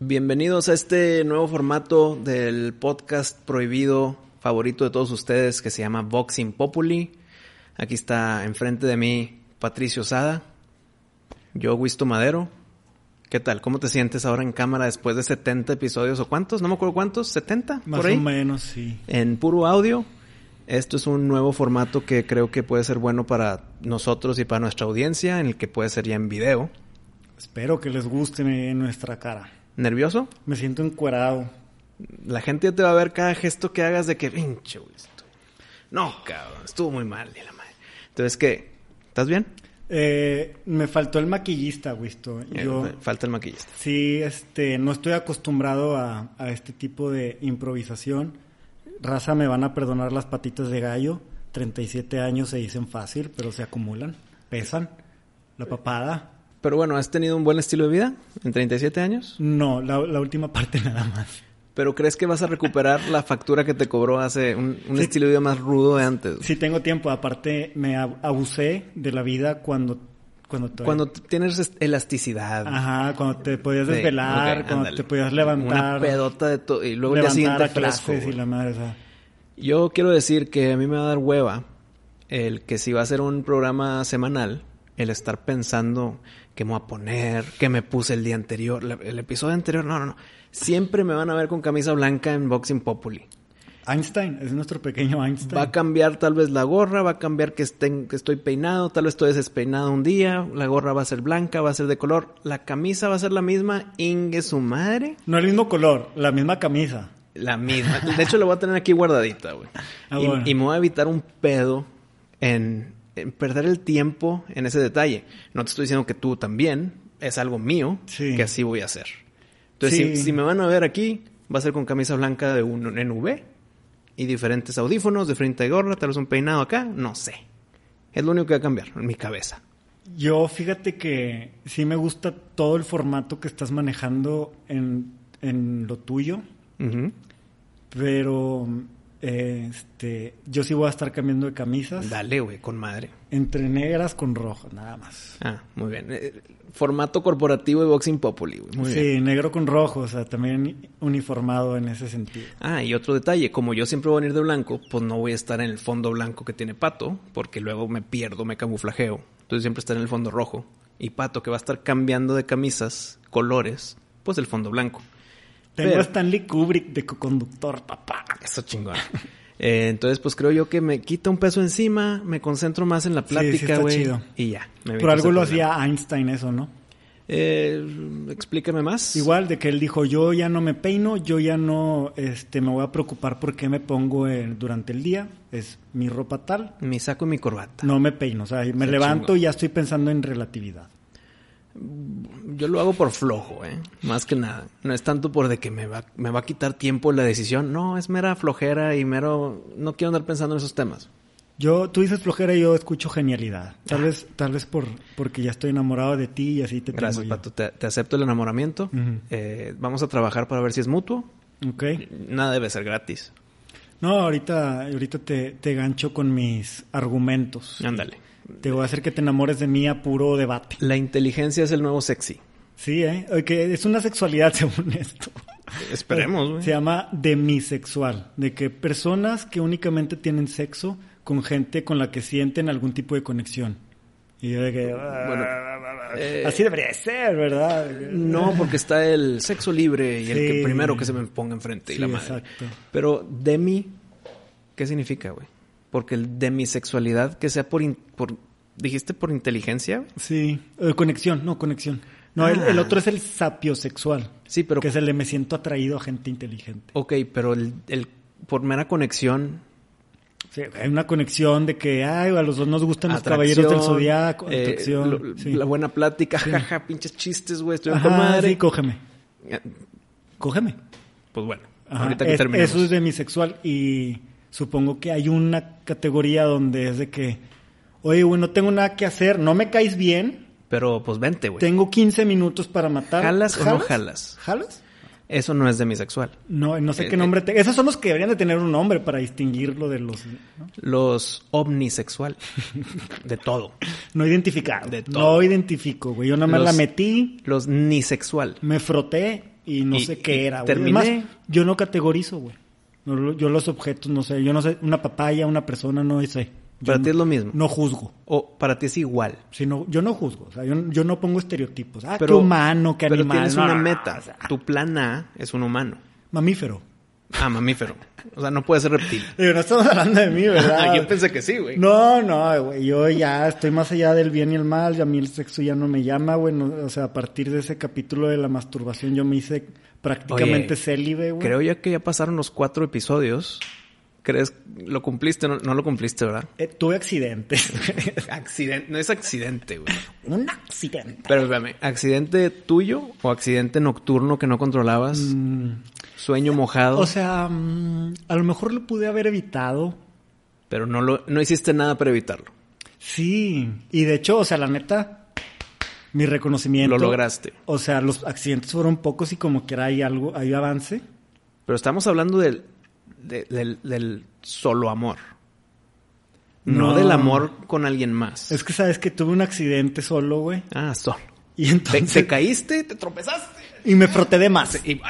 Bienvenidos a este nuevo formato del podcast prohibido favorito de todos ustedes que se llama Boxing Populi. Aquí está enfrente de mí Patricio Sada, yo Wisto Madero. ¿Qué tal? ¿Cómo te sientes ahora en cámara después de 70 episodios o cuántos? No me acuerdo cuántos, ¿70? Más o menos, sí. En puro audio. Esto es un nuevo formato que creo que puede ser bueno para nosotros y para nuestra audiencia, en el que puede ser ya en video. Espero que les guste nuestra cara. ¿Nervioso? Me siento encuerado. La gente ya te va a ver cada gesto que hagas de que, pinche, No, cabrón, estuvo muy mal, la madre. Entonces, ¿qué? ¿Estás bien? Eh, me faltó el maquillista, Wisto. Eh, Yo, falta el maquillista. Sí, este, no estoy acostumbrado a, a este tipo de improvisación. Raza, me van a perdonar las patitas de gallo. 37 años se dicen fácil, pero se acumulan, pesan. La papada, pero bueno, ¿has tenido un buen estilo de vida en 37 años? No, la, última parte nada más. ¿Pero crees que vas a recuperar la factura que te cobró hace un, estilo de vida más rudo de antes? Sí, tengo tiempo. Aparte, me abusé de la vida cuando... Cuando, cuando tienes elasticidad. Ajá, cuando te podías desvelar, cuando te podías levantar. Una pedota de todo. Y luego el día siguiente. Y la madre, Yo quiero decir que a mí me va a dar hueva el que si va a ser un programa semanal, el estar pensando qué me voy a poner, qué me puse el día anterior, el episodio anterior, no, no, no. Siempre me van a ver con camisa blanca en Boxing Populi. Einstein, es nuestro pequeño Einstein. Va a cambiar tal vez la gorra, va a cambiar que, estén, que estoy peinado, tal vez estoy despeinado un día, la gorra va a ser blanca, va a ser de color, la camisa va a ser la misma, Inge su madre. No el mismo color, la misma camisa. La misma. De hecho, la voy a tener aquí guardadita, güey. Ah, y me voy a evitar un pedo en, perder el tiempo en ese detalle. No te estoy diciendo que tú también, es algo mío que así voy a hacer. Entonces, si, me van a ver aquí, va a ser con camisa blanca de un NV y diferentes audífonos, de frente de gorra, tal vez un peinado acá, no sé. Es lo único que va a cambiar en mi cabeza. Yo fíjate que sí me gusta todo el formato que estás manejando en, en lo tuyo, pero este, yo sí voy a estar cambiando de camisas. Dale, güey, con madre. Entre negras con rojo, nada más. Ah, muy bien. Eh, formato corporativo de Boxing Populi, güey. Muy sí, negro con rojo, o sea, también uniformado en ese sentido. Ah, y otro detalle, como yo siempre voy a venir de blanco, pues no voy a estar en el fondo blanco que tiene Pato, porque luego me pierdo, me camuflajeo. Entonces siempre estar en el fondo rojo. Y Pato, que va a estar cambiando de camisas, colores, pues el fondo blanco. Tengo a Stanley Kubrick de co-conductor, papá. Eso chingón. Eh, entonces, pues creo yo que me quita un peso encima, me concentro más en la plática, güey. y ya. Por algo lo hacía Einstein eso, ¿no? Eh, explícame más. Igual, de que él dijo, yo ya no me peino, yo ya no este, me voy a preocupar por qué me pongo durante el día. Es mi ropa tal. Mi saco y mi corbata. No me peino, o sea, me levanto y ya estoy pensando en relatividad. Yo lo hago por flojo, ¿eh? Más que nada. No es tanto por de que me va, me va a quitar tiempo la decisión. No, es mera flojera y mero... No quiero andar pensando en esos temas. Yo, tú dices flojera y yo escucho genialidad. Tal ah. vez, tal vez por, porque ya estoy enamorado de ti y así te Gracias, tengo Pato. Te, acepto el enamoramiento. Eh, vamos a trabajar para ver si es mutuo. Ok. Nada debe ser gratis. No, ahorita, ahorita te, te gancho con mis argumentos. Ándale. Te voy a hacer que te enamores de mí a puro debate. La inteligencia es el nuevo sexy. Sí, ¿eh? Que es una sexualidad según esto. Esperemos, güey. Se llama demisexual. De que personas que únicamente tienen sexo con gente con la que sienten algún tipo de conexión. Y yo de que... Bueno, eh, así debería ser, ¿verdad? No, porque está el sexo libre y el que primero que se me ponga enfrente y la madre. Exacto. Pero demi, ¿qué significa, güey? Porque el demisexualidad, que sea por, por ¿dijiste por inteligencia? Sí, eh, conexión, no, conexión. No, el, ah. otro es el sapiosexual. Sí, pero... Que es el de me siento atraído a gente inteligente. Ok, pero el, por mera conexión, hay una conexión de que, ay, a los dos nos gustan los caballeros del zodiaco, eh, La buena plática, jaja, pinches chistes, güey, estoy con madre. Sí, cógeme. Cógeme. Pues bueno, ahorita que terminemos. Eso es de mi sexual y supongo que hay una categoría donde es de que, oye, güey, no tengo nada que hacer, no me caes bien. Pero pues vente, güey. Tengo 15 minutos para matar. ¿Jalas, o no jalas? ¿Jalas? Eso no es demisexual. No, no sé eh, qué nombre. Eh, te... Esos son los que deberían de tener un nombre para distinguirlo de los... Los omnisexual. de todo. No identificar. De todo. No identifico, güey. Yo nada más la metí. Los nisexual. Me froté y no sé qué era, güey. Terminé. yo no categorizo, güey. Yo los objetos, no sé. Yo no sé, una papaya, una persona, no sé. Para ti es lo mismo. No juzgo. O para ti es igual. Sí, yo no juzgo. O sea, yo, no pongo estereotipos. Ah, pero, qué humano, qué animal. Pero tienes una meta. tu plan A es un humano. Mamífero. Ah, mamífero. O sea, no puede ser reptil. Pero no estamos hablando de mí, ¿verdad? yo pensé que sí, güey. No, no, güey. Yo ya estoy más allá del bien y el mal. Ya a mí el sexo ya no me llama, güey. o sea, a partir de ese capítulo de la masturbación yo me hice prácticamente célibe, güey. Creo ya que ya pasaron los cuatro episodios ¿Crees lo cumpliste? No, no lo cumpliste, ¿verdad? Eh, tuve accidente. accidente. No es accidente, güey. Un accidente. Pero espérame, ¿accidente tuyo o accidente nocturno que no controlabas? Mm. Sueño mojado. O sea, mm, a lo mejor lo pude haber evitado. Pero no, lo, no hiciste nada para evitarlo. Sí. Y de hecho, o sea, la neta, mi reconocimiento. Lo lograste. O sea, los accidentes fueron pocos y como que era hay algo, hay avance. Pero estamos hablando del del, solo amor. No. del amor con alguien más. Es que sabes que tuve un accidente solo, güey. Ah, solo. Y entonces... Te, caíste, te tropezaste. Y me froté de más. en,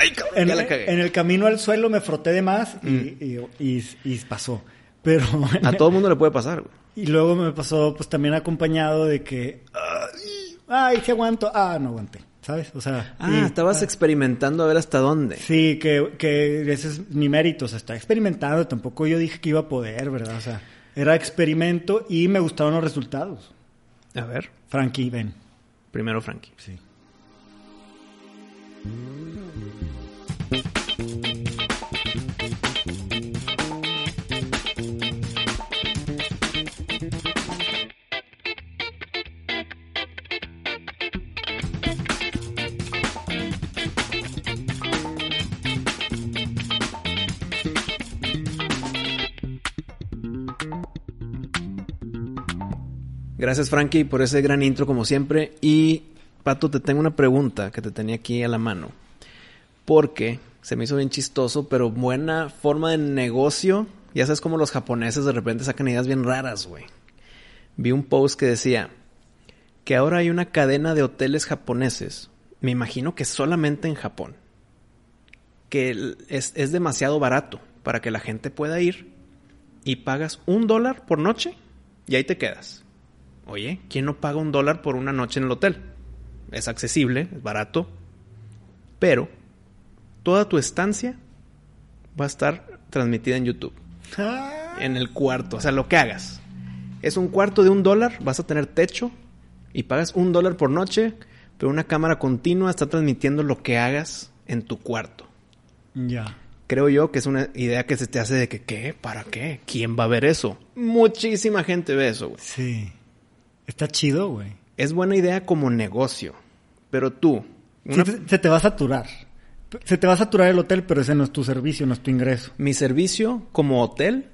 el camino al suelo me froté de más y, mm. pasó. Pero... A todo mundo le puede pasar, güey. Y luego me pasó, pues también acompañado de que... Ay, ay, que aguanto. Ah, no aguanté. ¿Sabes? O sea... Ah, estabas experimentando a ver hasta dónde. Sí, que, que ese es mi mérito. O sea, está experimentando. Tampoco yo dije que iba a poder, ¿verdad? O sea, era experimento y me gustaban los resultados. A ver. Frankie, ven. Primero Frankie. Sí. Gracias, Frankie, por ese gran intro, como siempre. Y, Pato, te tengo una pregunta que te tenía aquí a la mano. Porque se me hizo bien chistoso, pero buena forma de negocio. Ya sabes cómo los japoneses de repente sacan ideas bien raras, güey. Vi un post que decía que ahora hay una cadena de hoteles japoneses. Me imagino que solamente en Japón. Que es, es demasiado barato para que la gente pueda ir y pagas un dólar por noche y ahí te quedas. Oye, ¿quién no paga un dólar por una noche en el hotel? Es accesible, es barato, pero toda tu estancia va a estar transmitida en YouTube. Ah. En el cuarto, o sea, lo que hagas. Es un cuarto de un dólar, vas a tener techo y pagas un dólar por noche, pero una cámara continua está transmitiendo lo que hagas en tu cuarto. Ya. Creo yo que es una idea que se te hace de que, ¿qué? ¿Para qué? ¿Quién va a ver eso? Muchísima gente ve eso, güey. Sí. Está chido, güey. Es buena idea como negocio, pero tú... se te va a saturar. Se te va a saturar el hotel, pero ese no es tu servicio, no es tu ingreso. Mi servicio como hotel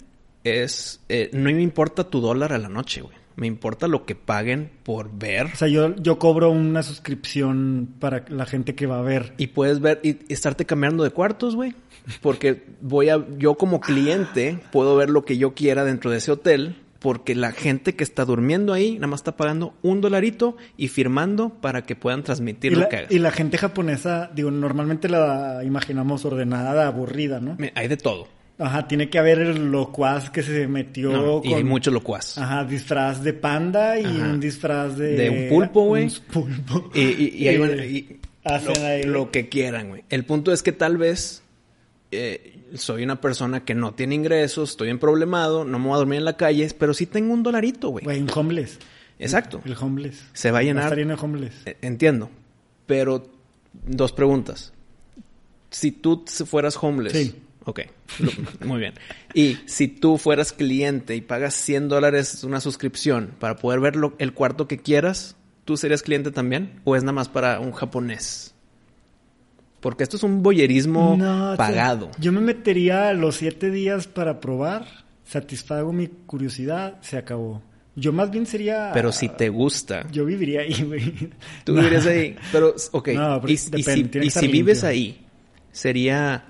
es... Eh, no me importa tu dólar a la noche, güey. Me importa lo que paguen por ver. O sea, yo, yo cobro una suscripción para la gente que va a ver. Y puedes ver y estarte cambiando de cuartos, güey. Porque voy a, yo como cliente puedo ver lo que yo quiera dentro de ese hotel porque la gente que está durmiendo ahí nada más está pagando un dolarito y firmando para que puedan transmitir lo que hagas. Y la gente japonesa, digo, normalmente la imaginamos ordenada, aburrida, ¿no? Hay de todo. Ajá, tiene que haber el locuaz que se metió. y hay mucho locuaz. Ajá, disfraz de panda y un disfraz de. De un pulpo, güey. Un pulpo. Y, y, y, y lo, lo, que quieran, güey. El punto es que tal vez eh, soy una persona que no tiene ingresos, estoy en problemado, no me voy a dormir en la calle, pero sí tengo un dolarito, güey. Güey, un homeless. Exacto. El, homeless. Se va a llenar. Va a homeless. E, entiendo. Pero dos preguntas. Si tú fueras homeless, Ok, muy bien. Y si tú fueras cliente y pagas 100 dólares una suscripción para poder ver el cuarto que quieras, ¿tú serías cliente también? ¿O es nada más para un japonés? Porque esto es un boyerismo pagado. yo me metería los siete días para probar, satisfago mi curiosidad, se acabó. Yo más bien sería... Pero si te gusta. Yo viviría ahí, güey. Tú vivirías ahí. Pero, ok. y, si, vives ahí, sería...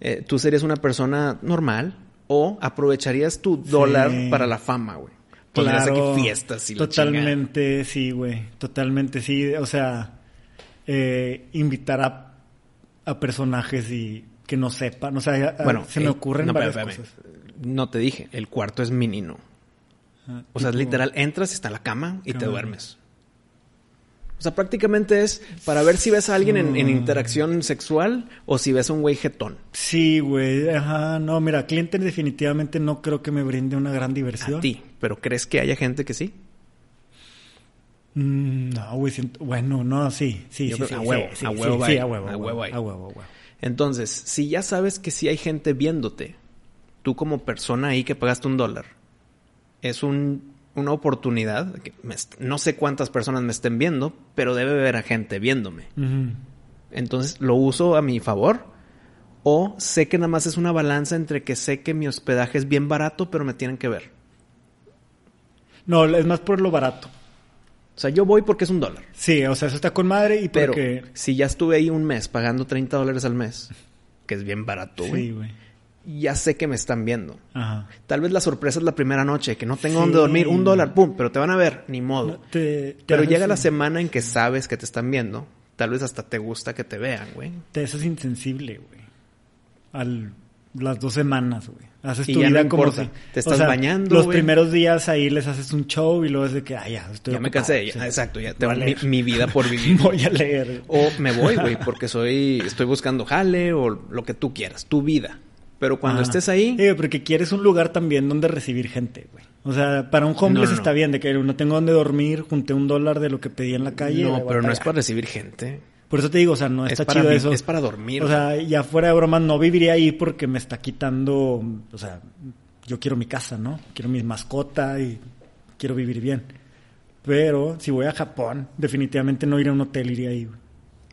Eh, tú serías una persona normal o aprovecharías tu dólar para la fama, güey. Claro, fiestas y Totalmente, sí, güey. Totalmente, sí. O sea, eh, invitar a, a, personajes y que no sepan. O sea, bueno, se me eh, ocurren varias cosas. No te dije, el cuarto es mi o sea, literal, entras está en la cama y te duermes. O sea, prácticamente es para ver si ves a alguien en, interacción sexual o si ves a un güey jetón. Sí, güey. Ajá, no, mira, cliente definitivamente no creo que me brinde una gran diversión. A ti, pero ¿crees que haya gente que sí? Mm, no, güey, bueno, no, sí, sí, sí, a huevo, a huevo, sí, a huevo, a huevo, a huevo, Entonces, si ya sabes que sí hay gente viéndote, tú como persona ahí que pagaste un dólar, es una oportunidad. Que no sé cuántas personas me estén viendo, pero debe haber a gente viéndome. Entonces lo uso a mi favor. O sé que nada más es una balanza entre que sé que mi hospedaje es bien barato, pero me tienen que ver. No, es más por lo barato. O sea, yo voy porque es un dólar. Sí, o sea, eso está con madre y porque... Pero si ya estuve ahí un mes pagando 30 dólares al mes, que es bien barato, güey. Sí, güey ya sé que me están viendo. Ajá. Tal vez la sorpresa es la primera noche, que no tengo dónde dormir, un dólar, pum, pero te van a ver, ni modo. pero llega la semana en que sabes que te están viendo, tal vez hasta te gusta que te vean, güey. Te haces insensible, güey. Al las dos semanas, güey. Haces tu vida como te estás bañando. Los primeros días ahí les haces un show y luego es de que, ah, ya, estoy. Ya me cansé, exacto, ya tengo mi, mi, vida por vivir. voy a leer. O me voy, güey, porque soy, estoy buscando jale o lo que tú quieras, tu vida. Pero cuando estés ahí. Sí, porque quieres un lugar también donde recibir gente, güey. O sea, para un homeless está bien, de que no tengo donde dormir, junté un dólar de lo que pedí en la calle. No, pero no es para recibir gente. Por eso te digo, o sea, no está chido eso. Es para dormir. O sea, ya fuera de broma, no viviría ahí porque me está quitando. O sea, yo quiero mi casa, ¿no? Quiero mi mascota y quiero vivir bien. Pero si voy a Japón, definitivamente no iré a un hotel, iría ahí, güey.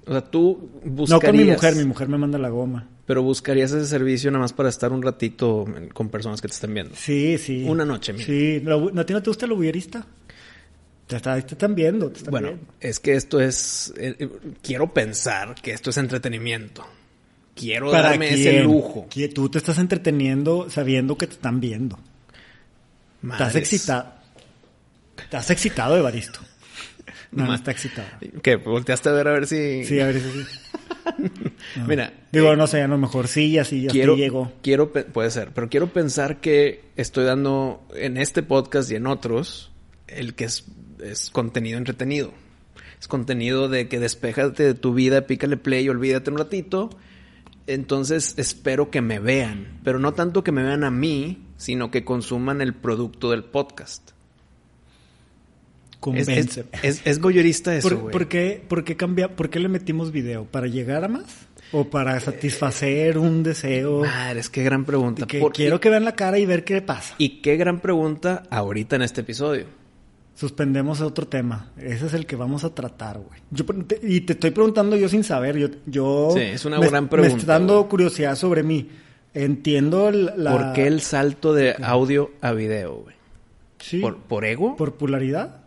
O sea, tú buscarías... No con mi mujer, mi mujer me manda la goma. Pero buscarías ese servicio nada más para estar un ratito con personas que te estén viendo. Sí, sí. Una noche, mira. Sí. ¿A ti no te gusta lo bullerista? Te, te, están viendo, te están bueno, es que esto es... Eh, eh, quiero pensar que esto es entretenimiento. Quiero darme ese lujo. Tú te estás entreteniendo sabiendo que te están viendo. Estás excitado. Estás excitado, Evaristo. No, está excitado. ¿Qué? ¿Volteaste a ver a ver si...? Sí, a ver si... Mira... Digo, eh, no sé, a lo mejor sí, así ya quiero, llego. Quiero... Puede ser, pero quiero pensar que estoy dando en este podcast y en otros el que es, es contenido entretenido. Es contenido de que despejate de tu vida, pícale play, olvídate un ratito. Entonces espero que me vean, pero no tanto que me vean a mí, sino que consuman el producto del podcast. Convence. Es, es, goyerista eso, ¿Por, ¿por, qué, por, qué cambia, ¿Por qué le metimos video? ¿Para llegar a más? ¿O para satisfacer un deseo? Madre, es que gran pregunta. Que quiero que vean la cara y ver qué pasa. Y qué gran pregunta ahorita en este episodio. Suspendemos otro tema. Ese es el que vamos a tratar, güey. y te estoy preguntando yo sin saber. Yo, yo sí, es una gran pregunta. Me está dando curiosidad sobre mí. Entiendo la... ¿Por qué el salto de audio a video, güey? Sí. ¿Por, ¿Por ego? ¿Por popularidad?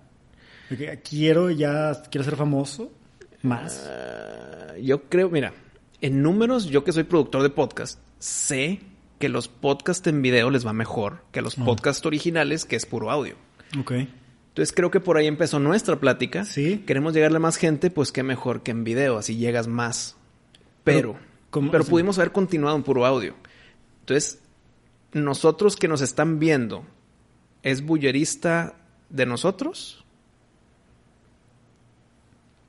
Quiero ya, quiero ser famoso. Más. Ah, yo creo, mira, en números, yo que soy productor de podcast, sé que los podcasts en video les va mejor que los ah. podcasts originales, que es puro audio. Ok. Entonces creo que por ahí empezó nuestra plática. Sí. Queremos llegarle a más gente, pues qué mejor que en video, así llegas más. Pero, pero, pero pudimos haber continuado en puro audio. Entonces, nosotros que nos están viendo, ¿es bullerista de nosotros?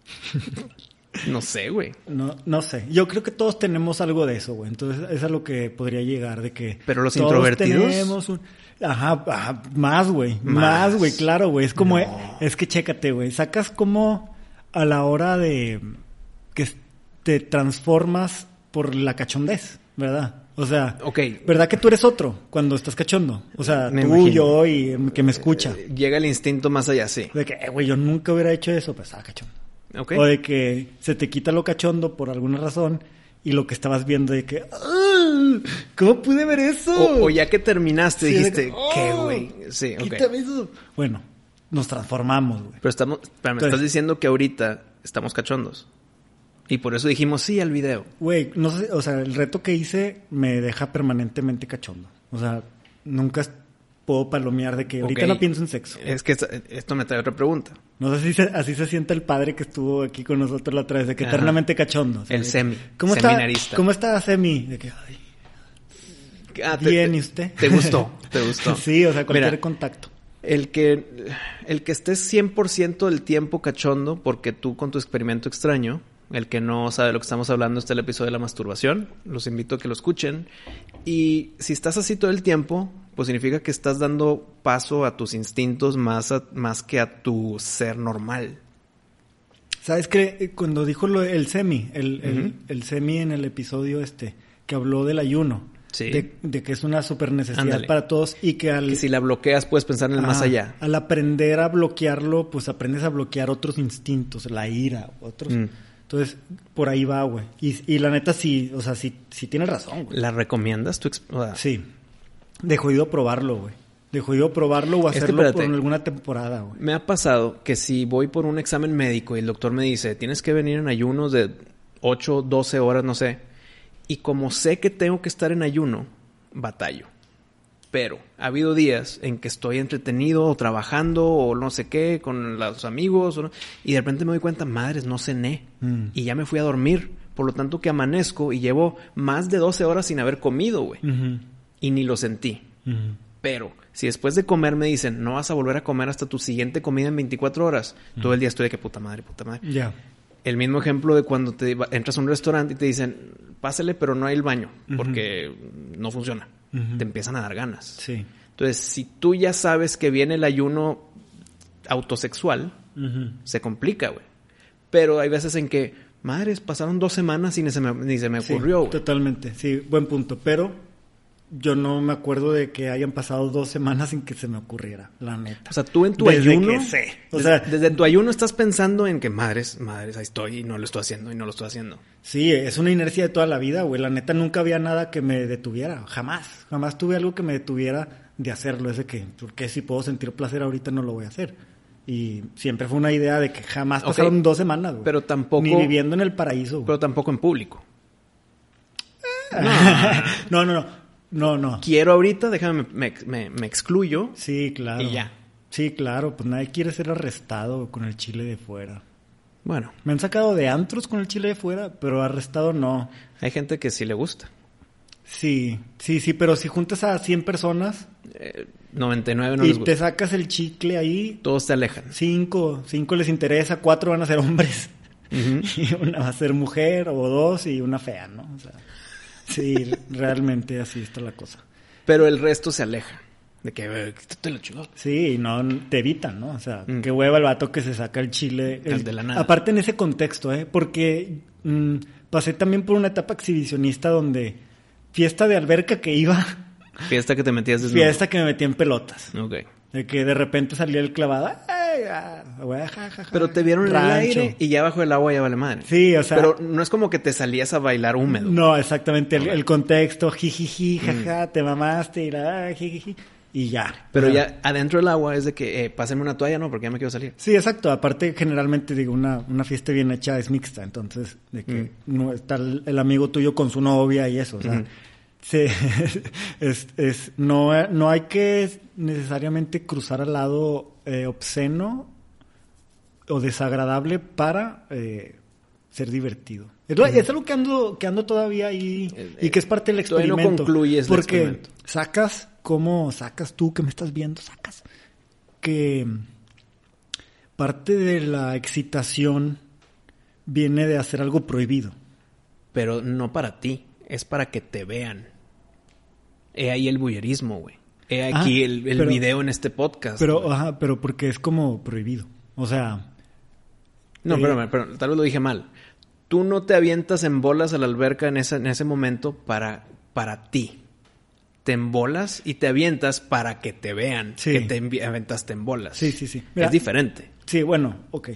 No sé, güey. No, no sé. Yo creo que todos tenemos algo de eso, güey. Entonces, es a lo que podría llegar, de que... Pero los introvertidos... tenemos un... Ajá, más, güey. Más, güey, claro, güey. Es como... Es que chécate, güey. Sacas como a la hora de... Que te transformas por la cachondez, ¿verdad? O sea, ¿verdad que tú eres otro cuando estás cachondo? O sea, tú, yo y que me escucha. Eh, llega el instinto más allá, sí. De que, eh, güey, yo nunca hubiera hecho eso, pues estaba cachondo. O de que se te quita lo cachondo por alguna razón y lo que estabas viendo de que, ah, ¿cómo pude ver eso? O, ya que terminaste dijiste, ¿qué, güey? Sí, ok. eso. Bueno, nos transformamos, güey. Pero estamos, pero me estás diciendo que ahorita estamos cachondos. Y por eso dijimos sí al video. Güey, no sé, o sea, el reto que hice me deja permanentemente cachondo. O sea, nunca puedo palomear de que ahorita no pienso en sexo. Es que esto me trae otra pregunta. No sé si así se siente el padre que estuvo aquí con nosotros la otra vez, de que eternamente cachondo. el semi, ¿cómo seminarista. Está, ¿Cómo está Semi? De que, ay, ah, Bien, ¿y usted? Te gustó, te gustó. sí, o sea, cualquier contacto. El que, el que estés 100% del tiempo cachondo porque tú con tu experimento extraño el que no sabe de lo que estamos hablando está el episodio de la masturbación. Los invito a que lo escuchen. Y si estás así todo el tiempo, pues significa que estás dando paso a tus instintos más, más que a tu ser normal. ¿Sabes qué? Eh, cuando dijo lo, el semi, el, el, semi en el episodio este, que habló del ayuno, de, que es una super necesidad para todos y que al... Que si la bloqueas puedes pensar en el más allá. Al aprender a bloquearlo, pues aprendes a bloquear otros instintos, la ira, otros... Mm. Entonces, por ahí va, güey. Y, y, la neta, sí, o sea, sí, sí tienes razón, güey. ¿La recomiendas tú? Sí. De jodido probarlo, güey. De jodido probarlo o hacerlo por alguna temporada, güey. Me ha pasado que si voy por un examen médico y el doctor me dice, tienes que venir en ayunos de 8, 12 horas, no sé. Y como sé que tengo que estar en ayuno, batallo. Pero ha habido días en que estoy entretenido o trabajando o no sé qué con los amigos y de repente me doy cuenta, madres, no cené mm. y ya me fui a dormir. Por lo tanto que amanezco y llevo más de 12 horas sin haber comido, güey. Y ni lo sentí. Pero si después de comer me dicen, no vas a volver a comer hasta tu siguiente comida en 24 horas, todo el día estoy de que puta madre, puta madre. Ya. El mismo ejemplo de cuando te entras a un restaurante y te dicen, pásale, pero no hay el baño, porque no funciona te empiezan a dar ganas. Sí. Entonces, si tú ya sabes que viene el ayuno autosexual, se complica, güey. Pero hay veces en que, madres, pasaron dos semanas y ni se me, ni se me ocurrió, totalmente, sí, buen punto. Pero yo no me acuerdo de que hayan pasado dos semanas sin que se me ocurriera, la neta. O sea, tú en tu ayuno. O sea, desde, tu ayuno estás pensando en que madres, madres, ahí estoy y no lo estoy haciendo y no lo estoy haciendo. Sí, es una inercia de toda la vida, güey. La neta nunca había nada que me detuviera. Jamás. Jamás tuve algo que me detuviera de hacerlo. Ese que, porque si puedo sentir placer ahorita no lo voy a hacer. Y siempre fue una idea de que jamás pasaron dos semanas, güey. Pero tampoco. Ni viviendo en el paraíso, Pero tampoco en público. no, no, no. No, no. Quiero ahorita, déjame, me, me, excluyo. Sí, claro. Y ya. Sí, claro, pues nadie quiere ser arrestado con el chile de fuera. Bueno. Me han sacado de antros con el chile de fuera, pero arrestado no. Hay gente que sí le gusta. Sí, sí, sí, pero si juntas a 100 personas... 99 eh, no y les gusta. te sacas el chicle ahí... Todos te alejan. Cinco, cinco les interesa, cuatro van a ser hombres. Y una va a ser mujer o dos y una fea, ¿no? O sea... Sí, realmente así está la cosa. Pero el resto se aleja. De que, quítate la chingada. Sí, no, te evitan, ¿no? O sea, mm. que hueva el vato que se saca el chile. El, de la nada. Aparte en ese contexto, ¿eh? Porque mm, pasé también por una etapa exhibicionista donde fiesta de alberca que iba. Fiesta que te metías desnudo. Fiesta que me metía en pelotas. Ok. De que de repente salía el clavado. Pero te vieron en el aire y ya bajo el agua ya vale madre. Sí, o sea. Pero no es como que te salías a bailar húmedo. No, exactamente. El, contexto, jijiji, jaja, mm. te mamaste y la jijiji. Y ya. Pero ya adentro del agua es de que, eh, pásenme una toalla, ¿no? Porque ya me quiero salir. Sí, exacto. Aparte, generalmente, digo, una, una fiesta bien hecha es mixta. Entonces, de que mm. no está el, amigo tuyo con su novia y eso. O sea, Sí, es, es, no, no hay que necesariamente cruzar al lado eh, obsceno o desagradable para eh, ser divertido. Es algo que ando, que ando todavía ahí y que es parte del experimento. No concluyes porque sacas, ¿cómo sacas tú que me estás viendo? Sacas que parte de la excitación viene de hacer algo prohibido. Pero no para ti, es para que te vean. He ahí el bullerismo, güey. He aquí ah, el, el video en este podcast. Pero, ajá, pero porque es como prohibido. O sea. No, eh, pero, tal vez lo dije mal. Tú no te avientas en bolas a la alberca en ese, en ese momento para para ti. Te embolas y te avientas para que te vean que te aventas, te embolas. Sí, sí, sí. es diferente. Sí, bueno, ok.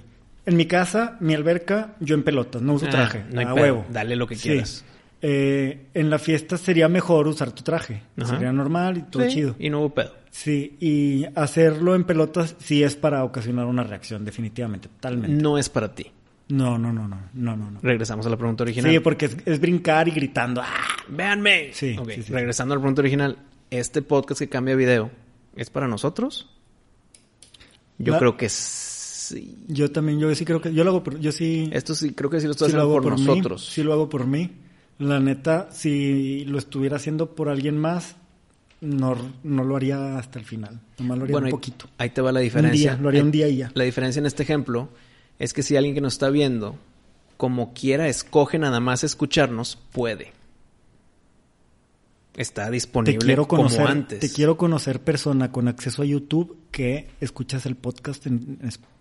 En mi casa, mi alberca, yo en pelotas, no uso ah, traje. no hay a huevo. Dale lo que quieras. Eh, en la fiesta sería mejor usar tu traje. Sería normal y todo chido. Y no hubo pedo. Sí, y hacerlo en pelotas sí es para ocasionar una reacción, definitivamente, totalmente. No es para ti. No, no, no, no, no, no. Regresamos a la pregunta original. Sí, porque es, brincar y gritando. ¡Ah! ¡Véanme! Sí, Regresando a la pregunta original. ¿Este podcast que cambia video es para nosotros? Yo creo que sí. Yo también, yo sí creo que... Yo lo hago por... Yo sí... Esto sí, creo que sí lo estoy haciendo por, nosotros. sí lo hago por mí. La neta, si lo estuviera haciendo por alguien más, no, no lo haría hasta el final. Nomás lo haría un poquito. Ahí te va la diferencia. lo haría un día y ya. La diferencia en este ejemplo es que si alguien que nos está viendo, como quiera, escoge nada más escucharnos, puede. Está disponible quiero conocer, como antes. Te quiero conocer persona con acceso a YouTube que escuchas el podcast en,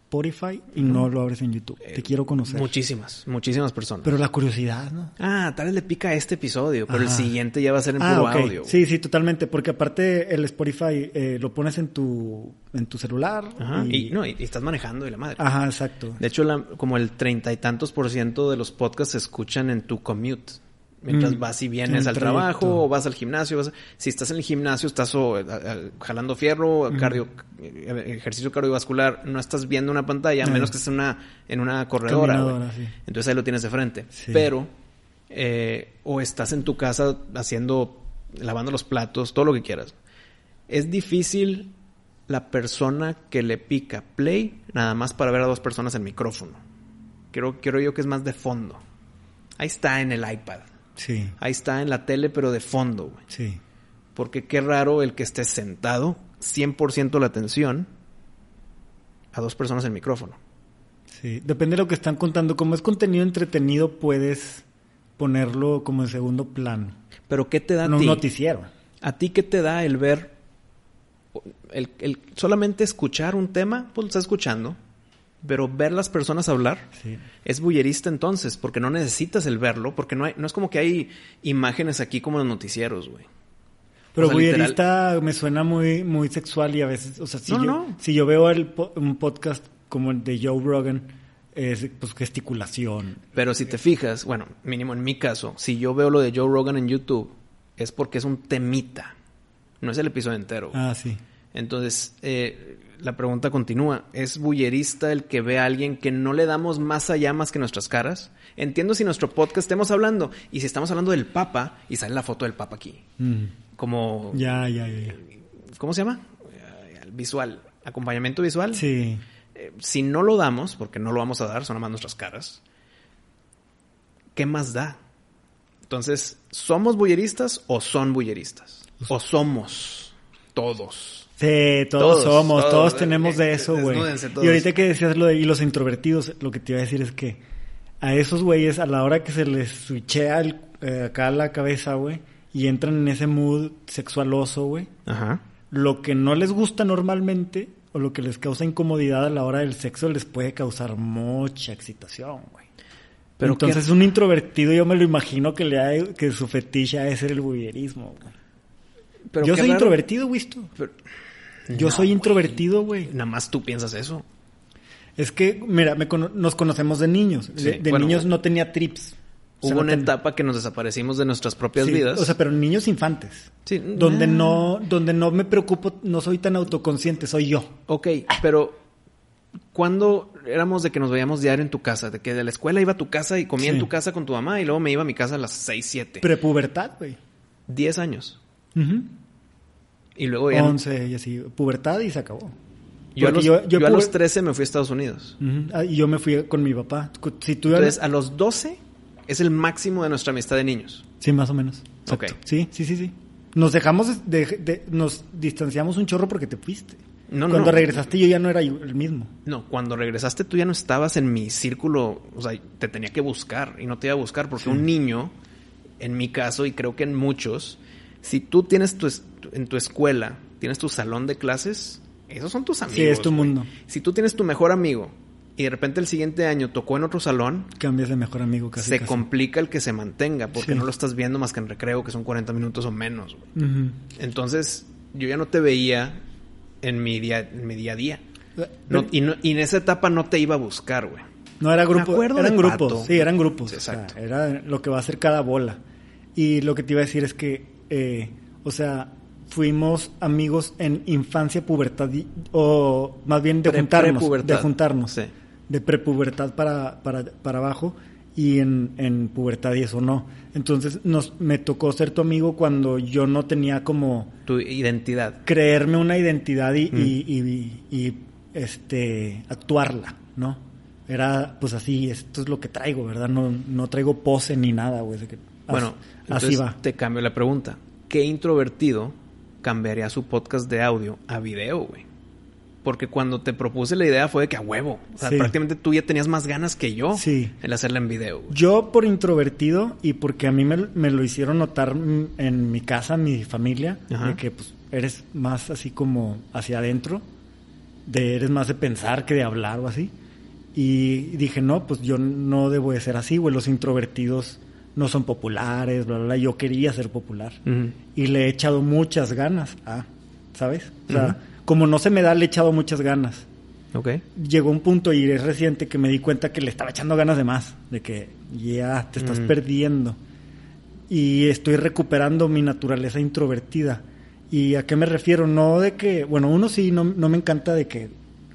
Spotify y no lo abres en YouTube. Te quiero conocer. Muchísimas, muchísimas personas. Pero la curiosidad, ¿no? Ah, tal vez le pica este episodio, pero el siguiente ya va a ser en ah, puro audio. Sí, sí, totalmente, porque aparte el Spotify eh, lo pones en tu en tu celular y... no, y, estás manejando y la madre. Ajá, exacto. De hecho, como el treinta y tantos por ciento de los podcasts se escuchan en tu commute mientras mm. vas y vienes al trabajo o vas al gimnasio. Si estás en el gimnasio, estás jalando fierro, cardio, eh, ejercicio cardiovascular, no estás viendo una pantalla, a menos que estés en una, en una corredora. Entonces ahí lo tienes de frente. Pero, eh, o estás en tu casa haciendo, lavando los platos, todo lo que quieras. Es difícil la persona que le pica play nada más para ver a dos personas en micrófono. Quiero, quiero yo que es más de fondo. Ahí está en el iPad. Sí. Ahí está en la tele, pero de fondo, güey. Sí. Porque qué raro el que esté sentado, 100% la atención, a dos personas en micrófono. Sí, depende de lo que están contando. Como es contenido entretenido, puedes ponerlo como en segundo plano. Pero ¿qué te da a ti? noticiero. ¿A ti qué te da el ver, el, el solamente escuchar un tema? Pues lo estás escuchando pero ver las personas hablar es bullerista entonces, porque no necesitas el verlo, porque no, hay, no es como que hay imágenes aquí como en los noticieros, güey. Pero bullerista me suena muy, muy sexual y a veces, o sea, si, yo, si yo veo el, un podcast como el de Joe Rogan, es pues gesticulación. Pero si te fijas, bueno, mínimo en mi caso, si yo veo lo de Joe Rogan en YouTube, es porque es un temita, no es el episodio entero. Ah, sí. Entonces, eh, la pregunta continúa. ¿Es bullerista el que ve a alguien que no le damos más allá más que nuestras caras? Entiendo si nuestro podcast estemos hablando y si estamos hablando del Papa y sale la foto del Papa aquí. Mm. Como... Ya, ya, ya. ¿Cómo se llama? Visual. Acompañamiento visual. Sí. Eh, si no lo damos, porque no lo vamos a dar, son más nuestras caras, ¿qué más da? Entonces, ¿somos bulleristas o son bulleristas? ¿O somos todos? Sí, todos, somos, todos, tenemos de eso, güey. Y ahorita que decías lo de y los introvertidos, lo que te iba a decir es que a esos güeyes, a la hora que se les switchea el, eh, acá la cabeza, güey, y entran en ese mood sexualoso, güey, Ajá. lo que no les gusta normalmente o lo que les causa incomodidad a la hora del sexo les puede causar mucha excitación, güey. Pero Entonces, un introvertido yo me lo imagino que le ha, que su fetiche ha de ser el bullerismo, güey. Pero yo soy introvertido, güey. Pero... Yo soy introvertido, güey. Nada más tú piensas eso. Es que, mira, nos conocemos de niños. de, niños no tenía trips. Hubo una etapa que nos desaparecimos de nuestras propias vidas. O sea, pero niños infantes. Sí. Donde no, donde no me preocupo, no soy tan autoconsciente, soy yo. Ok, pero ¿cuándo éramos de que nos veíamos diario en tu casa? De que de la escuela iba a tu casa y comía en tu casa con tu mamá y luego me iba a mi casa a las 6, 7. Prepubertad, güey. 10 años. Ajá. Y luego ya... 11 y así, pubertad y se acabó. Yo, a los, yo, a los 13 me fui a Estados Unidos. Ah, y yo me fui con mi papá. Si tú Entonces, a los 12 es el máximo de nuestra amistad de niños. Sí, más o menos. Ok. Sí, sí, sí, sí. Nos dejamos de, Nos distanciamos un chorro porque te fuiste. No, cuando regresaste yo ya no era el mismo. No, cuando regresaste tú ya no estabas en mi círculo, o sea, te tenía que buscar y no te iba a buscar porque un niño, en mi caso y creo que en muchos, si tú tienes tu, en tu escuela, tienes tu salón de clases, esos son tus amigos. Sí, es tu mundo. Si tú tienes tu mejor amigo y de repente el siguiente año tocó en otro salón. Cambias de mejor amigo casi. Se complica el que se mantenga porque no lo estás viendo más que en recreo, que son 40 minutos o menos. Entonces, yo ya no te veía en mi día, en mi día a día. y, en esa etapa no te iba a buscar, güey. No era grupo, eran grupos, sí, eran grupos. exacto. era lo que va a hacer cada bola. Y lo que te iba a decir es que, eh, o sea, fuimos amigos en infancia, pubertad, o más bien de juntarnos. De juntarnos. De prepubertad para, para, para abajo y en, en pubertad y eso no. Entonces nos, me tocó ser tu amigo cuando yo no tenía como... Tu identidad. Creerme una identidad y, y, y, este, actuarla, ¿no? Era pues así, esto es lo que traigo, ¿verdad? No, no traigo pose ni nada, güey. Bueno, así va. Te cambio la pregunta. ¿Qué introvertido cambiaría su podcast de audio a video, güey. Porque cuando te propuse la idea fue de que a huevo. O sea, prácticamente tú ya tenías más ganas que yo sí. en hacerla en video. Yo por introvertido y porque a mí me, lo hicieron notar en mi casa, mi familia, de que pues eres más así como hacia adentro, de eres más de pensar que de hablar o así. Y dije, no, pues yo no debo de ser así, güey. Los introvertidos no son populares, bla, bla, bla. Yo quería ser popular. Y le he echado muchas ganas a, ¿sabes? O sea, como no se me da, le he echado muchas ganas. Ok. Llegó un punto, y es reciente, que me di cuenta que le estaba echando ganas de más. De que ya te estás perdiendo. Y estoy recuperando mi naturaleza introvertida. ¿Y a qué me refiero? No de que, bueno, uno sí, no, no me encanta de que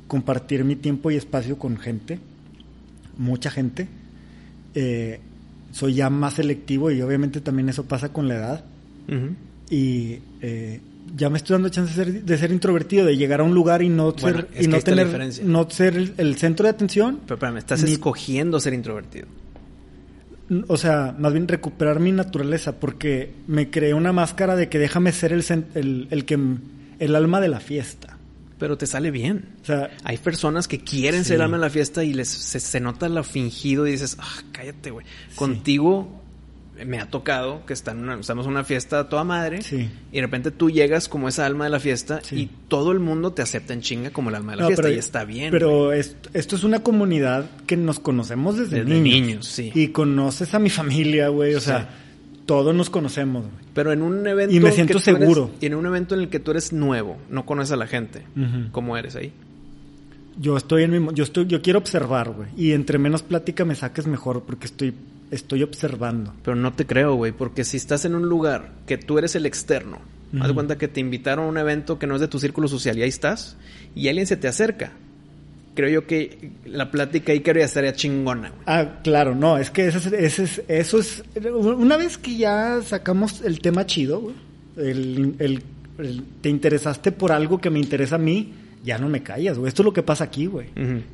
compartir mi tiempo y espacio con gente, mucha gente. Eh, soy ya más selectivo y obviamente también eso pasa con la edad. Y eh, ya me estoy dando chance de ser, de ser, introvertido, de llegar a un lugar y no ser, y no tener, no ser el, centro de atención. Pero espérame, estás escogiendo ser introvertido. O sea, más bien recuperar mi naturaleza, porque me creé una máscara de que déjame ser el, el, el que el alma de la fiesta pero te sale bien. O sea, hay personas que quieren ser alma en la fiesta y les se, nota lo fingido y dices, ah, cállate, güey. Contigo me ha tocado que están estamos en una fiesta a toda madre y de repente tú llegas como esa alma de la fiesta y todo el mundo te acepta en chinga como el alma de la fiesta y está bien. Pero esto, es una comunidad que nos conocemos desde, niños. niños. sí. Y conoces a mi familia, güey, o sea todos nos conocemos, güey. Pero en un evento. Y me siento seguro. y en un evento en el que tú eres nuevo, no conoces a la gente. ¿Cómo eres ahí? Yo estoy en mi. Yo, estoy, yo quiero observar, güey. Y entre menos plática me saques mejor porque estoy, estoy observando. Pero no te creo, güey. Porque si estás en un lugar que tú eres el externo, haz de cuenta que te invitaron a un evento que no es de tu círculo social y ahí estás, y alguien se te acerca creo yo que la plática ahí creo ya estaría chingona. Ah, claro, no, es que eso es, eso es, una vez que ya sacamos el tema chido, el, te interesaste por algo que me interesa a mí, ya no me callas, güey. Esto es lo que pasa aquí, güey.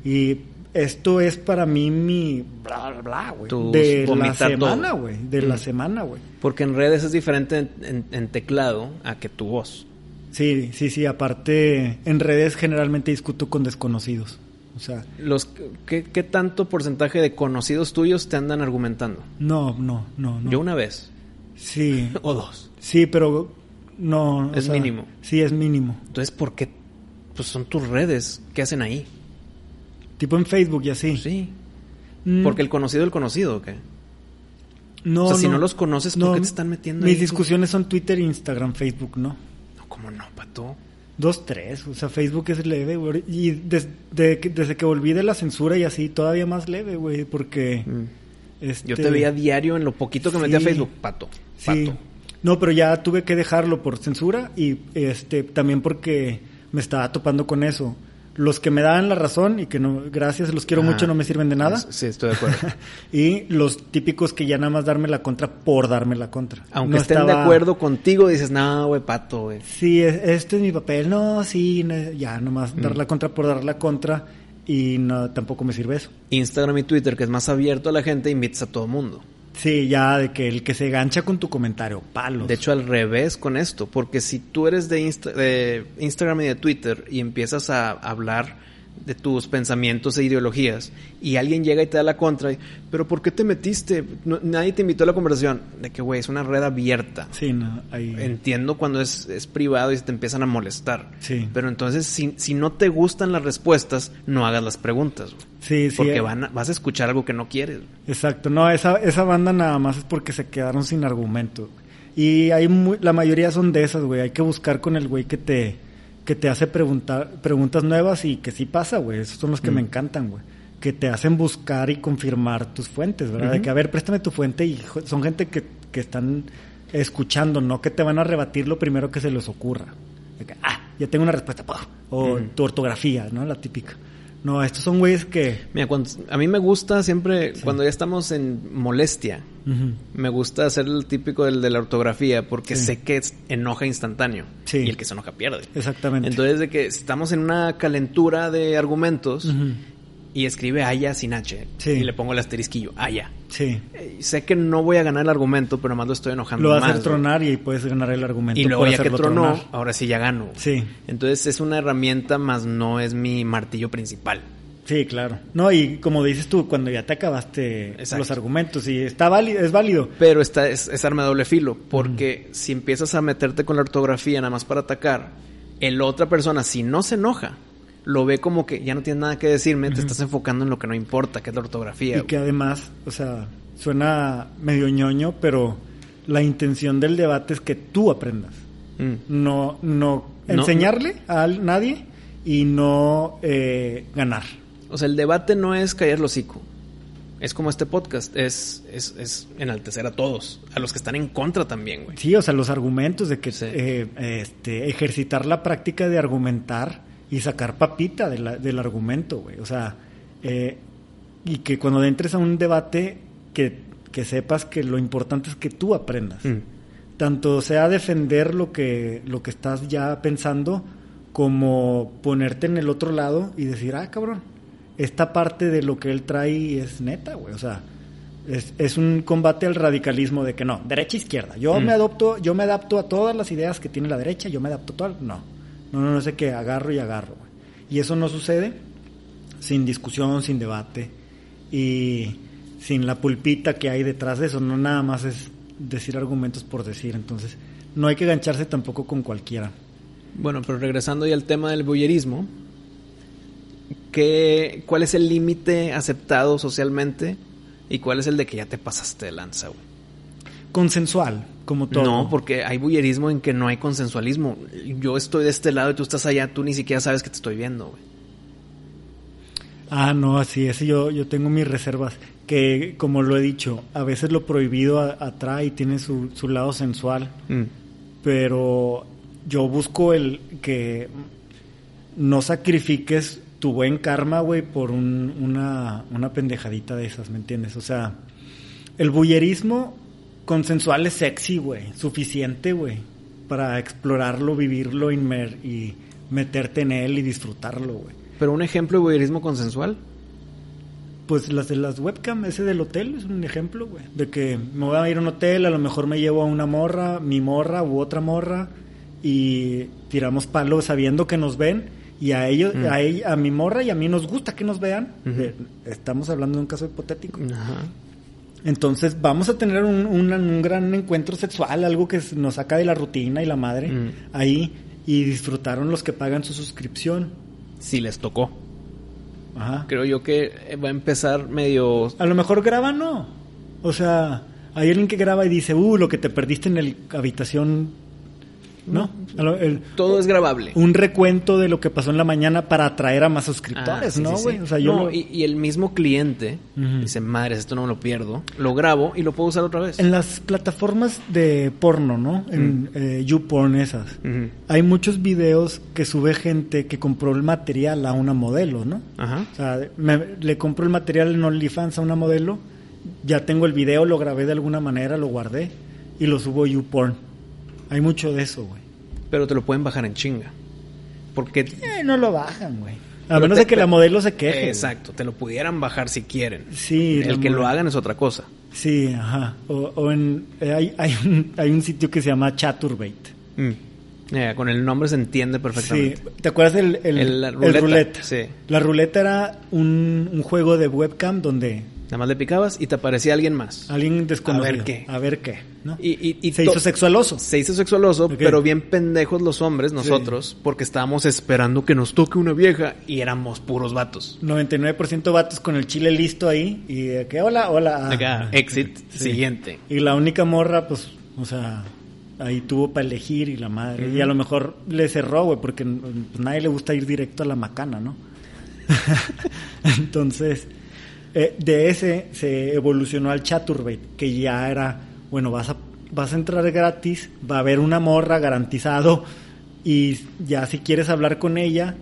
Y esto es para mí mi bla, bla, bla, güey. De la semana, güey. De la semana, güey. Porque en redes es diferente en teclado a que tu voz. Sí, sí, sí. Aparte, en redes generalmente discuto con desconocidos. O sea, los ¿qué, tanto porcentaje de conocidos tuyos te andan argumentando? No, no, no, Yo una vez. Sí. o dos. Sí, pero no. Es mínimo. Sí, es mínimo. Entonces, ¿por qué? Pues son tus redes. ¿Qué hacen ahí? Tipo en Facebook y así. Sí. Mm. Porque el conocido el conocido, ¿o qué? No, o sea, si no los conoces, ¿por qué te están metiendo Mis discusiones son Twitter, Instagram, Facebook, ¿no? No, ¿cómo no, pato? Dos, tres. O sea, Facebook es leve, güey. Y desde, desde que volví de la censura y así, todavía más leve, güey. Porque. Mm. Este... Yo te veía diario en lo poquito que metí a Facebook. Pato. Sí. No, pero ya tuve que dejarlo por censura y este también porque me estaba topando con eso los que me dan la razón y que no, gracias, los quiero mucho, no me sirven de nada. Sí, estoy de acuerdo. y los típicos que ya nada más darme la contra por darme la contra. Aunque estén de acuerdo contigo, dices, no, güey, pato, güey. Sí, este es mi papel. No, sí, ya nomás dar mm. la contra por dar la contra y no, tampoco me sirve eso. Instagram y Twitter, que es más abierto a la gente, invitas a todo mundo. Sí, ya de que el que se gancha con tu comentario, palos. De hecho, al revés con esto, porque si tú eres de, de Instagram y de Twitter y empiezas a hablar de tus pensamientos e ideologías y alguien llega y te da la contra, pero ¿por qué te metiste? nadie te invitó a la conversación. De que, güey, es una red abierta. Sí, no, Entiendo cuando es, es, privado y te empiezan a molestar. Sí. Pero entonces, si, si no te gustan las respuestas, no hagas las preguntas. Sí, sí. Porque eh. van vas a escuchar algo que no quieres. Exacto. No, esa, esa banda nada más es porque se quedaron sin argumento. Y hay la mayoría son de esas, güey. Hay que buscar con el güey que te que te hace preguntar preguntas nuevas y que sí pasa, güey. Esos son los que me mm. encantan, güey. Que te hacen buscar y confirmar tus fuentes, ¿verdad? De que, a ver, préstame tu fuente y son gente que, que están escuchando, no que te van a rebatir lo primero que se les ocurra. De que, ah, ya tengo una respuesta, o tu ortografía, ¿no? La típica. No, estos son güeyes que... Mira, a mí me gusta siempre, cuando ya estamos en molestia, me gusta hacer el típico del de la ortografía porque sé que es enoja instantáneo. Y el que se enoja pierde. Exactamente. Entonces, de que estamos en una calentura de argumentos y escribe Aya sin H. Y le pongo el asterisquillo, Aya. Sí. Eh, sé que no voy a ganar el argumento, pero más lo estoy enojando. Lo vas a hacer tronar y puedes ganar el argumento. Y luego ya que tronó, ahora sí ya gano. Sí. Entonces es una herramienta, más no es mi martillo principal. Sí, claro. No, y como dices tú, cuando ya te acabaste los argumentos y está válido, es válido. Pero está, es, arma de doble filo, porque si empiezas a meterte con la ortografía nada más para atacar, el otra persona, si no se enoja, lo ve como que ya no tienes nada que decirme, te estás enfocando en lo que no importa, que es la ortografía. Y que además, o sea, suena medio ñoño, pero la intención del debate es que tú aprendas. Mm. No, no enseñarle a nadie y no eh, ganar. O sea, el debate no es callar el hocico. Es como este podcast, es, es, es, enaltecer a todos, a los que están en contra también, güey. Sí, o sea, los argumentos de que eh, este, ejercitar la práctica de argumentar y sacar papita del argumento, güey. O sea, eh, y que cuando entres a un debate, que, que, sepas que lo importante es que tú aprendas. Mm. Tanto sea defender lo que, lo que estás ya pensando, como ponerte en el otro lado y decir, ah, cabrón, esta parte de lo que él trae es neta, güey. O sea, es, es, un combate al radicalismo de que no, derecha izquierda. Yo mm. me adopto, yo me adapto a todas las ideas que tiene la derecha, yo me adapto a todo. No no, no, no sé qué, agarro y agarro. Y eso no sucede sin discusión, sin debate y sin la pulpita que hay detrás de eso. No nada más es decir argumentos por decir. Entonces, no hay que gancharse tampoco con cualquiera. Bueno, pero regresando ya al tema del bullerismo, ¿qué, ¿cuál es el límite aceptado socialmente y cuál es el de que ya te pasaste de lanza, güey? consensual, como todo. No, porque hay bullerismo en que no hay consensualismo. Yo estoy de este lado y tú estás allá, tú ni siquiera sabes que te estoy viendo, güey. Ah, no, así es. Yo, yo tengo mis reservas. Que, como lo he dicho, a veces lo prohibido atrae y tiene su, su lado sensual. Mm. Pero yo busco el que no sacrifiques tu buen karma, güey, por una, una pendejadita de esas, ¿me entiendes? O sea, el bullerismo consensual es sexy, güey. Suficiente, güey. Para explorarlo, vivirlo y meterte en él y disfrutarlo, güey. ¿Pero un ejemplo de voyeurismo consensual? Pues las de las webcam, ese del hotel es un ejemplo, güey. De que me voy a ir a un hotel, a lo mejor me llevo a una morra, mi morra u otra morra, y tiramos palos sabiendo que nos ven. Y a ellos, mm. a, ella, a mi morra y a mí nos gusta que nos vean. Estamos hablando de un caso hipotético. Ajá. Entonces vamos a tener un, gran encuentro sexual, algo que nos saca de la rutina y la madre mm. ahí y disfrutaron los que pagan su suscripción. Si les tocó. Ajá. Creo yo que va a empezar medio... A lo mejor graba no. O sea, hay alguien que graba y dice, uh, lo que te perdiste en la habitación ¿no? Todo es grabable. Un recuento de lo que pasó en la mañana para atraer a más suscriptores, ah, ¿no, güey? O sea, yo y, el mismo cliente dice, madre, esto no me lo pierdo, lo grabo y lo puedo usar otra vez. En las plataformas de porno, ¿no? En eh, YouPorn esas, hay muchos videos que sube gente que compró el material a una modelo, ¿no? Ajá. O sea, le compró el material en OnlyFans a una modelo, ya tengo el video, lo grabé de alguna manera, lo guardé y lo subo a YouPorn. Hay mucho de eso, güey. Pero te lo pueden bajar en chinga. Porque... Eh, no lo bajan, güey. A menos de que la modelo se queje. exacto, te lo pudieran bajar si quieren. Sí. El que lo hagan es otra cosa. Sí, ajá. O, en, eh, hay, hay, un, hay un sitio que se llama Chaturbate. Mm. con el nombre se entiende perfectamente. Sí. ¿Te acuerdas del el, ruleta, Sí. La ruleta era un, un, juego de webcam donde... Nada más le picabas y te aparecía alguien más. Alguien desconocido. A ver qué. A ver qué. ¿no? Y, y, se hizo sexualoso. Se hizo sexualoso, pero bien pendejos los hombres, nosotros, porque estábamos esperando que nos toque una vieja y éramos puros vatos. 99% vatos con el chile listo ahí y de que hola, hola. Acá, exit, siguiente. Y la única morra, pues, o sea, ahí tuvo para elegir y la madre. Y a lo mejor le cerró, güey, porque pues, nadie le gusta ir directo a la macana, ¿no? Entonces, eh, de ese se evolucionó al Chaturbate, que ya era, bueno, vas a, vas a entrar gratis, va a haber una morra garantizado y ya si quieres hablar con ella,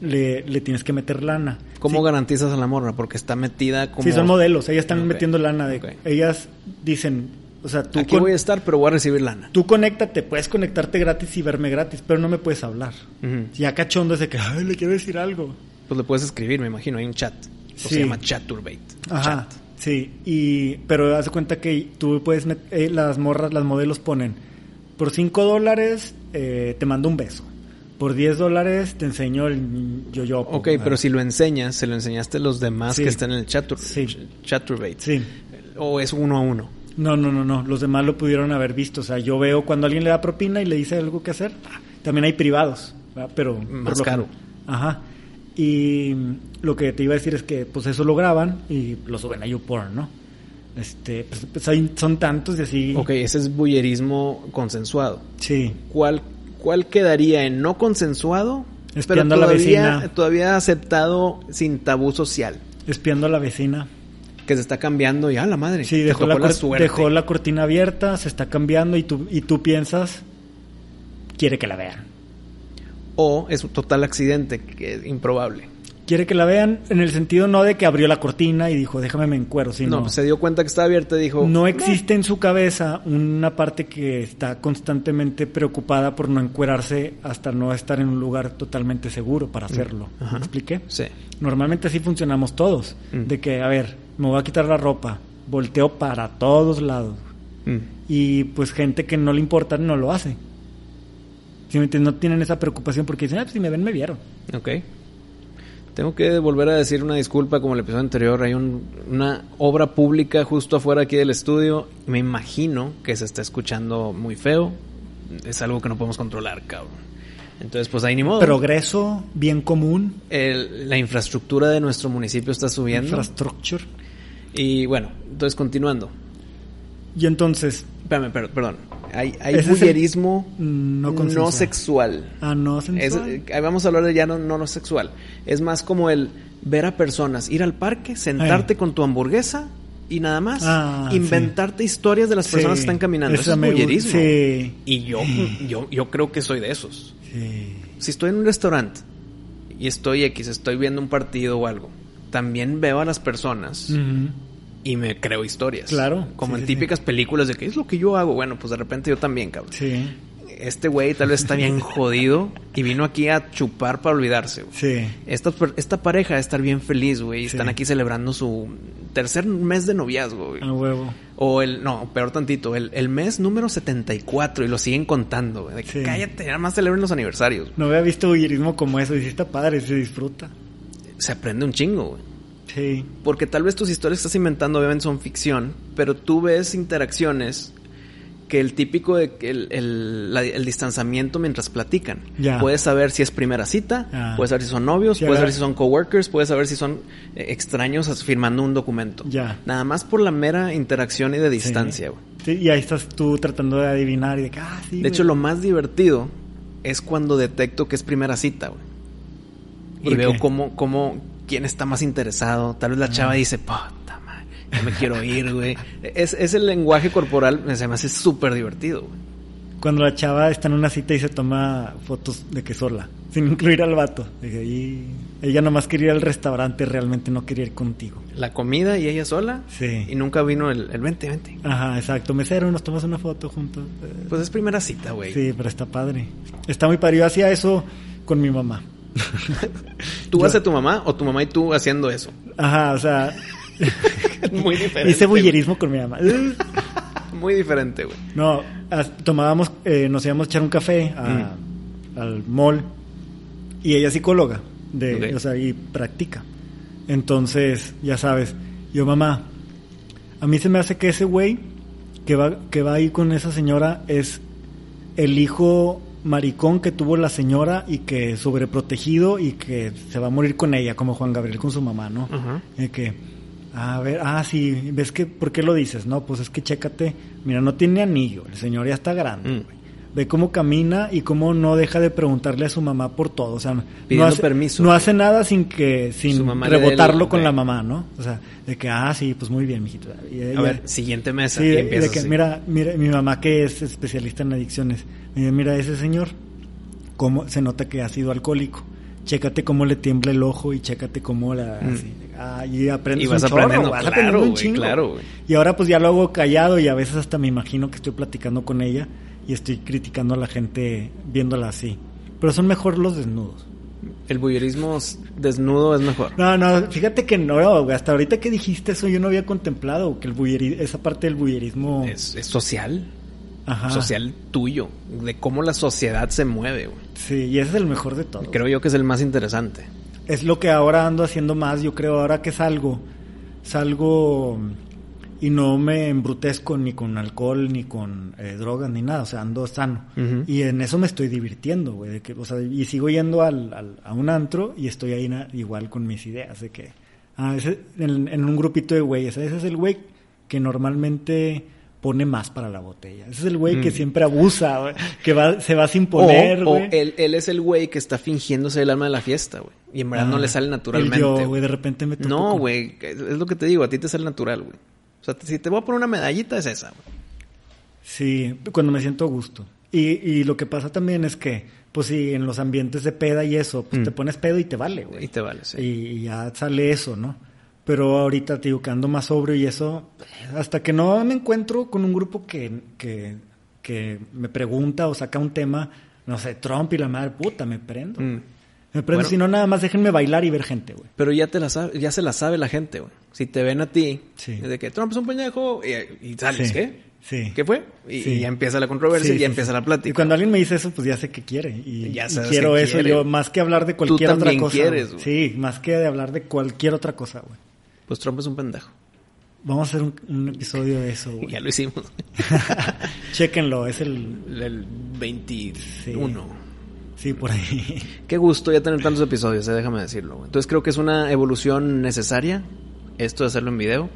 le, le tienes que meter lana. ¿Cómo garantizas a la morra? Porque está metida como... Sí, son modelos, ellas están metiendo lana. De, Ellas dicen, o sea, tú Aquí voy a estar, pero voy a recibir lana. Tú conéctate, puedes conectarte gratis y verme gratis, pero no me puedes hablar. Ya cachondo es de que, Ay, le quiero decir algo. Pues le puedes escribir, me imagino, hay un chat. Se llama Chaturbate. Ajá. Sí, y, pero haz de cuenta que tú puedes, eh, las morras, las modelos ponen, por 5 dólares eh, te mando un beso. Por 10 dólares te enseño el yo-yo. Ok, pero si lo enseñas, se lo enseñaste a los demás que están en el chatur sí. Chaturbate. Sí. O es uno a uno. No, no, no, no. Los demás lo pudieron haber visto. O sea, yo veo cuando alguien le da propina y le dice algo que hacer. También hay privados, pero más caro. Ajá. Y lo que te iba a decir es que pues eso lo graban y lo suben a YouPorn, ¿no? Este, pues, pues hay, son tantos y así. Ok, ese es bullerismo consensuado. Sí. ¿Cuál, cuál quedaría en no consensuado? Espiando a la vecina. Todavía aceptado sin tabú social. Espiando a la vecina. Que se está cambiando y, ah, la madre. Sí, dejó la, dejó la cortina abierta, se está cambiando y tú, y tú piensas, quiere que la vean o es un total accidente, que es improbable. Quiere que la vean en el sentido no de que abrió la cortina y dijo, déjame me encuero, sino... No, se dio cuenta que estaba abierta y dijo... No existe en su cabeza una parte que está constantemente preocupada por no encuerarse hasta no estar en un lugar totalmente seguro para hacerlo. ¿Me expliqué? Sí. Normalmente así funcionamos todos. Mm. De que, a ver, me voy a quitar la ropa, volteo para todos lados. Mm. Y pues gente que no le importa no lo hace no tienen esa preocupación porque dicen, ah, pues si me ven, me vieron. Ok. Tengo que volver a decir una disculpa como el episodio anterior. Hay una obra pública justo afuera aquí del estudio. Me imagino que se está escuchando muy feo. Es algo que no podemos controlar, cabrón. Entonces, pues ahí ni modo. Progreso, bien común. la infraestructura de nuestro municipio está subiendo. Infrastructure. Y bueno, entonces continuando. Y entonces. Espérame, perdón. Hay, hay bullerismo no, sexual. Ah, no sensual. Eh, vamos a hablar de ya no, no, sexual. Es más como el ver a personas, ir al parque, sentarte con tu hamburguesa y nada más. Ah, inventarte historias de las personas que están caminando. Eso es bullerismo. Sí. Y yo, yo, yo creo que soy de esos. Si estoy en un restaurante y estoy X, estoy viendo un partido o algo, también veo a las personas y me creo historias. Claro. Como en típicas películas de que es lo que yo hago. Bueno, pues de repente yo también, cabrón. Sí. Este güey tal vez está bien jodido y vino aquí a chupar para olvidarse. Sí. Esta, esta pareja de estar bien feliz, güey. Están aquí celebrando su tercer mes de noviazgo, güey. A huevo. O el, no, peor tantito, el, el mes número 74 y lo siguen contando, güey. De que cállate, nada más celebren los aniversarios. No había visto bullerismo como eso y sí está padre, se disfruta. Se aprende un chingo, güey. Sí. Porque tal vez tus historias que estás inventando obviamente son ficción, pero tú ves interacciones que el típico de el, el, distanciamiento mientras platican. Puedes saber si es primera cita, puedes saber si son novios, puedes saber si son coworkers, puedes saber si son eh, extraños firmando un documento. Ya. Nada más por la mera interacción y de distancia, sí. y ahí estás tú tratando de adivinar y de ah, De hecho, lo más divertido es cuando detecto que es primera cita, güey. Y veo cómo, cómo quién está más interesado. Tal vez la chava dice, puta madre, yo me quiero ir, güey. Es, es el lenguaje corporal, se me hace súper divertido, güey. Cuando la chava está en una cita y se toma fotos de que sola, sin incluir al vato. Y ella nomás quería ir al restaurante, realmente no quería ir contigo. La comida y ella sola. Sí. Y nunca vino el, el 2020. Ajá, exacto. Mesero, nos tomas una foto juntos. Pues es primera cita, güey. Sí, pero está padre. Está muy padre. Yo hacía eso con mi mamá. ¿Tú haces tu mamá o tu mamá y tú haciendo eso? Ajá, o sea. Muy diferente. Hice bullerismo con mi mamá. Muy diferente, güey. No, tomábamos, eh, nos íbamos a echar un café al mall y ella es psicóloga, de, o sea, y practica. Entonces, ya sabes, yo mamá, a mí se me hace que ese güey que va, que va ahí con esa señora es el hijo maricón que tuvo la señora y que sobreprotegido y que se va a morir con ella, como Juan Gabriel con su mamá, ¿no? que, a ver, ah, sí, ¿ves que, por qué lo dices? No, pues es que chécate, mira, no tiene anillo, el señor ya está grande, mm. Ve cómo camina y cómo no deja de preguntarle a su mamá por todo, o sea, no hace, permiso. No hace nada sin que, sin rebotarlo con la mamá, ¿no? O sea, de que, ah, sí, pues muy bien, mijito. a ver, siguiente mesa. Sí, de, que, mira, mira, mi mamá que es especialista en adicciones, mira, ese señor, cómo se nota que ha sido alcohólico chécate cómo le tiembla el ojo y chécate cómo la... Mm. ah, y aprendes vas un aprendiendo, claro, un chingo. Claro, Y ahora pues ya lo hago callado y a veces hasta me imagino que estoy platicando con ella y estoy criticando a la gente viéndola así. Pero son mejor los desnudos. El bullerismo desnudo es mejor. No, no, fíjate que no, hasta ahorita que dijiste eso yo no había contemplado que el esa parte del bullerismo... Es, social. Social tuyo, de cómo la sociedad se mueve, güey. Sí, y ese es el mejor de todos. Creo yo que es el más interesante. Es lo que ahora ando haciendo más, yo creo, ahora que salgo, salgo y no me embrutezco ni con alcohol, ni con eh, drogas, ni nada, o sea, ando sano. Y en eso me estoy divirtiendo, güey, o sea, y sigo yendo al, a un antro y estoy ahí igual con mis ideas de que, ah, ese, en, un grupito de güeyes, ese es el güey que normalmente pone más para la botella. Ese es el güey que mm. siempre abusa, que va, se va sin poner, güey. O, él, él, es el güey que está fingiéndose el alma de la fiesta, güey. Y en verdad no le ah, sale naturalmente. yo, güey, de repente me No, güey, es lo que te digo, a ti te sale natural, güey. O sea, si te voy a poner una medallita es esa. Sí, cuando me siento a gusto. Y, y lo que pasa también es que, pues si en los ambientes de peda y eso, pues te mm. pones pedo y te vale, güey. Y te vale, sí. Y, ya sale eso, ¿no? Pero ahorita, te digo, que ando más sobrio y eso, hasta que no me encuentro con un grupo que, que, que me pregunta o saca un tema, no sé, Trump y la madre puta, me prendo. Mm. Me prendo, si no, nada más déjenme bailar y ver gente, güey. Pero ya, te la sabe, ya se la sabe la gente, güey. Si te ven a ti, de que Trump es un peñajo y, sales, ¿qué? Sí. ¿Qué fue? Y, ya empieza la controversia y ya empieza la plática. Y cuando alguien me dice eso, pues ya sé que quiere. Y, ya quiero eso yo, más que hablar de cualquier otra cosa. Quieres, Sí, más que de hablar de cualquier otra cosa, güey. Pues Trump es un pendejo. Vamos a hacer un, episodio de eso, güey. ya lo hicimos. Chéquenlo, es el... El 21. Sí, por ahí. Qué gusto ya tener tantos episodios, eh, déjame decirlo. Entonces creo que es una evolución necesaria esto de hacerlo en video.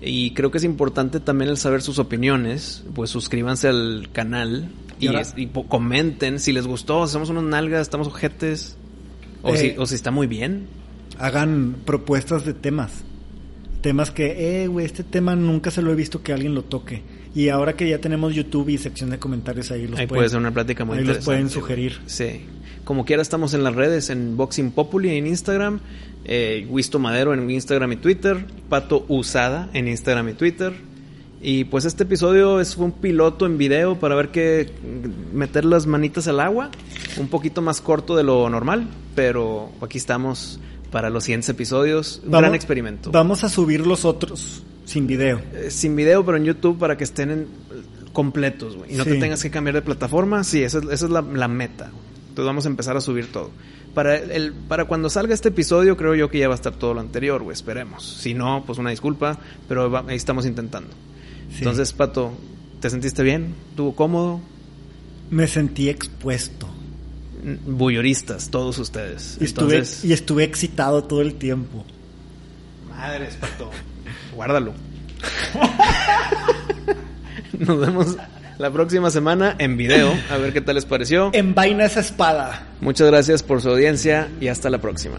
Y creo que es importante también el saber sus opiniones. Pues suscríbanse al canal y, comenten si les gustó, hacemos unos nalgas, estamos ojetes. O, si, eh, o si está muy bien. Hagan propuestas de temas. Temas que, eh, güey, este tema nunca se lo he visto que alguien lo toque. Y ahora que ya tenemos YouTube y sección de comentarios ahí, los ahí puede ser una plática muy ahí los pueden sugerir. Sí. Como quiera estamos en las redes, en Boxing Populi en Instagram, eh, Wisto Madero en Instagram y Twitter, Pato Usada en Instagram y Twitter. Y pues este episodio es un piloto en video para ver qué meter las manitas al agua, un poquito más corto de lo normal, pero aquí estamos para los siguientes episodios. Un gran experimento. Vamos a subir los otros sin video. Eh, sin video, pero en YouTube para que estén en, completos, güey. Y no te tengas que cambiar de plataforma. Sí, esa, es la, meta. Entonces vamos a empezar a subir todo. Para, el, para cuando salga este episodio, creo yo que ya va a estar todo lo anterior, güey. Esperemos. Si no, pues una disculpa, pero ahí estamos intentando. Entonces, Pato, ¿te sentiste bien? ¿Tuvo cómodo? Me sentí expuesto. Bulloristas, todos ustedes. Y, estuve, y estuve excitado todo el tiempo. Madres, Pato guárdalo. Nos vemos la próxima semana en video. A ver qué tal les pareció. En vaina esa espada. Muchas gracias por su audiencia y hasta la próxima.